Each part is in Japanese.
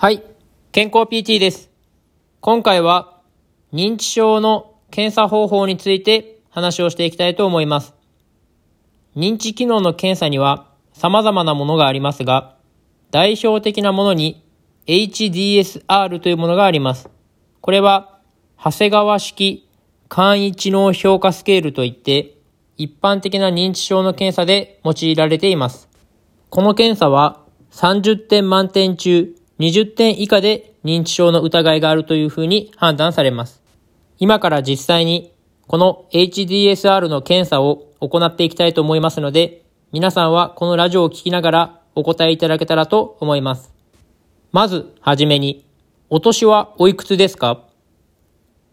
はい、健康 PT です。今回は認知症の検査方法について話をしていきたいと思います。認知機能の検査には様々なものがありますが、代表的なものに HDSR というものがあります。これは長谷川式簡易知能評価スケールといって、一般的な認知症の検査で用いられています。この検査は30点満点中20点以下で認知症の疑いがあるというふうに判断されます。今から実際にこの HDSR の検査を行っていきたいと思いますので、皆さんはこのラジオを聞きながらお答えいただけたらと思います。まずはじめに、お年はおいくつですか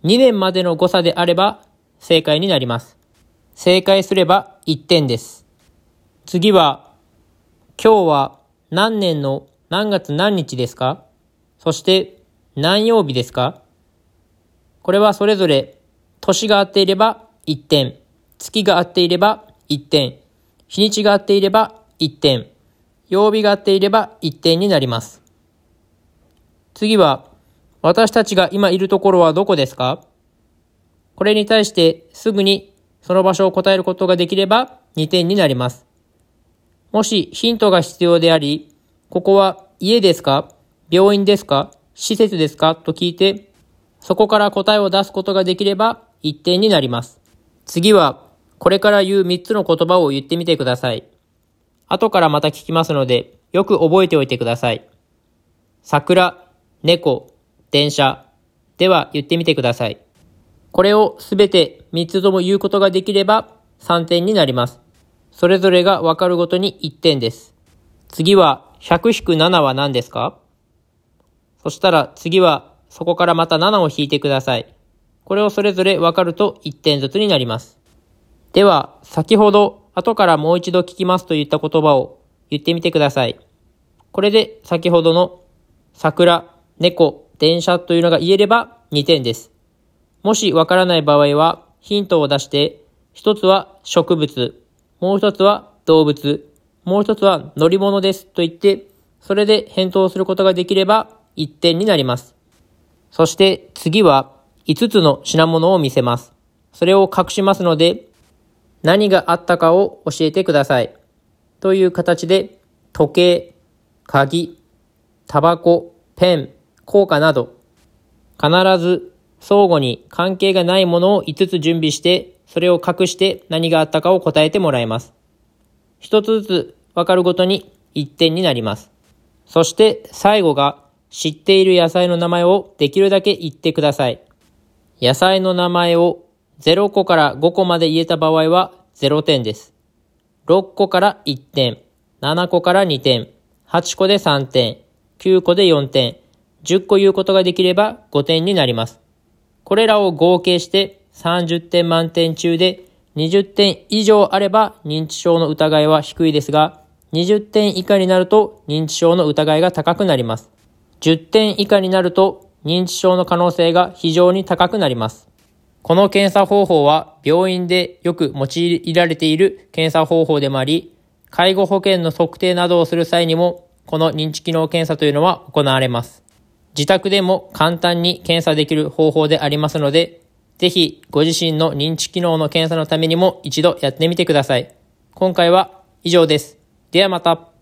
?2 年までの誤差であれば正解になります。正解すれば1点です。次は、今日は何年の何月何日ですか？そして何曜日ですか？これはそれぞれ年が合っていれば1点、月が合っていれば1点、日にちが合っていれば1点、曜日が合っていれば1点になります。次は、私たちが今いるところはどこですか？これに対してすぐにその場所を答えることができれば2点になります。もしヒントが必要であり、ここは家ですか？病院ですか？施設ですか？と聞いて、そこから答えを出すことができれば1点になります。次は、これから言う3つの言葉を言ってみてください。後からまた聞きますので、よく覚えておいてください。桜、猫、電車。では言ってみてください。これをすべて3つとも言うことができれば3点になります。それぞれがわかるごとに1点です。次は100-7は何ですか？そしたら次はそこからまた7を引いてください。これをそれぞれわかると1点ずつになります。では、先ほど後からもう一度聞きますといった言葉を言ってみてください。これで先ほどの桜、猫、電車というのが言えれば2点です。もしわからない場合はヒントを出して、一つは植物、もう一つは動物、もう一つは乗り物ですと言って、それで返答することができれば1点になります。そして次は5つの品物を見せます。それを隠しますので、何があったかを教えてください。という形で、時計、鍵、タバコ、ペン、硬貨など、必ず相互に関係がないものを5つ準備して、それを隠して何があったかを答えてもらいます。一つずつ分かるごとに1点になります。そして最後が知っている野菜の名前をできるだけ言ってください。野菜の名前を0個から5個まで言えた場合は0点です。6個から1点、7個から2点、8個で3点、9個で4点、10個言うことができれば5点になります。これらを合計して30点満点中で20点以上あれば認知症の疑いは低いですが、20点以下になると認知症の疑いが高くなります。10点以下になると認知症の可能性が非常に高くなります。この検査方法は病院でよく用いられている検査方法でもあり、介護保険の測定などをする際にも、この認知機能検査というのは行われます。自宅でも簡単に検査できる方法でありますので、ぜひご自身の認知機能の検査のためにも一度やってみてください。今回は以上です。ではまた。